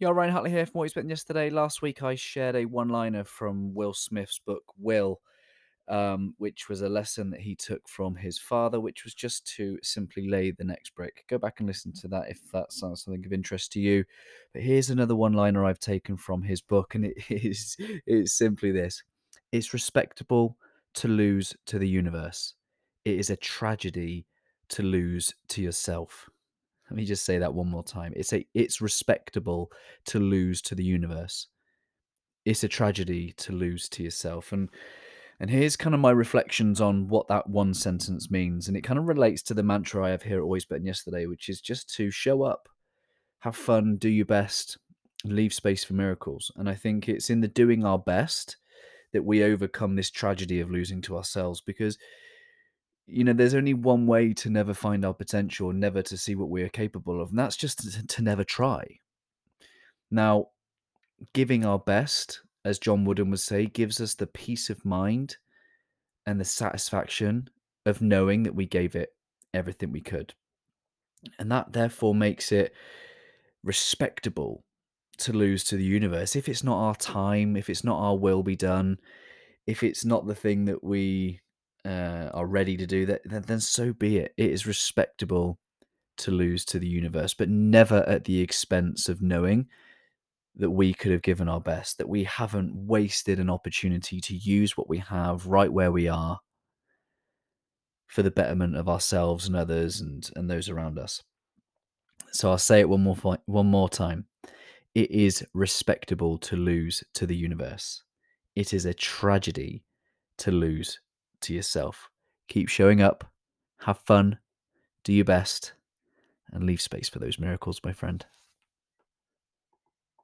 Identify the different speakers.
Speaker 1: Yeah, Ryan Hartley here from What You Spent Yesterday. Last week I shared a one liner from Will Smith's book, Will, um, which was a lesson that he took from his father, which was just to simply lay the next brick. Go back and listen to that if that sounds something of interest to you. But here's another one liner I've taken from his book, and it is it's simply this it's respectable to lose to the universe, it is a tragedy to lose to yourself. Let me just say that one more time. It's a it's respectable to lose to the universe. It's a tragedy to lose to yourself. And and here's kind of my reflections on what that one sentence means. And it kind of relates to the mantra I have here at Always Better Yesterday, which is just to show up, have fun, do your best, leave space for miracles. And I think it's in the doing our best that we overcome this tragedy of losing to ourselves because you know, there's only one way to never find our potential, never to see what we are capable of, and that's just to, to never try. Now, giving our best, as John Wooden would say, gives us the peace of mind and the satisfaction of knowing that we gave it everything we could. And that therefore makes it respectable to lose to the universe. If it's not our time, if it's not our will be done, if it's not the thing that we uh, are ready to do that, then, then so be it. It is respectable to lose to the universe, but never at the expense of knowing that we could have given our best, that we haven't wasted an opportunity to use what we have right where we are for the betterment of ourselves and others and, and those around us. So I'll say it one more one more time. It is respectable to lose to the universe. It is a tragedy to lose to yourself. Keep showing up, have fun, do your best, and leave space for those miracles, my friend.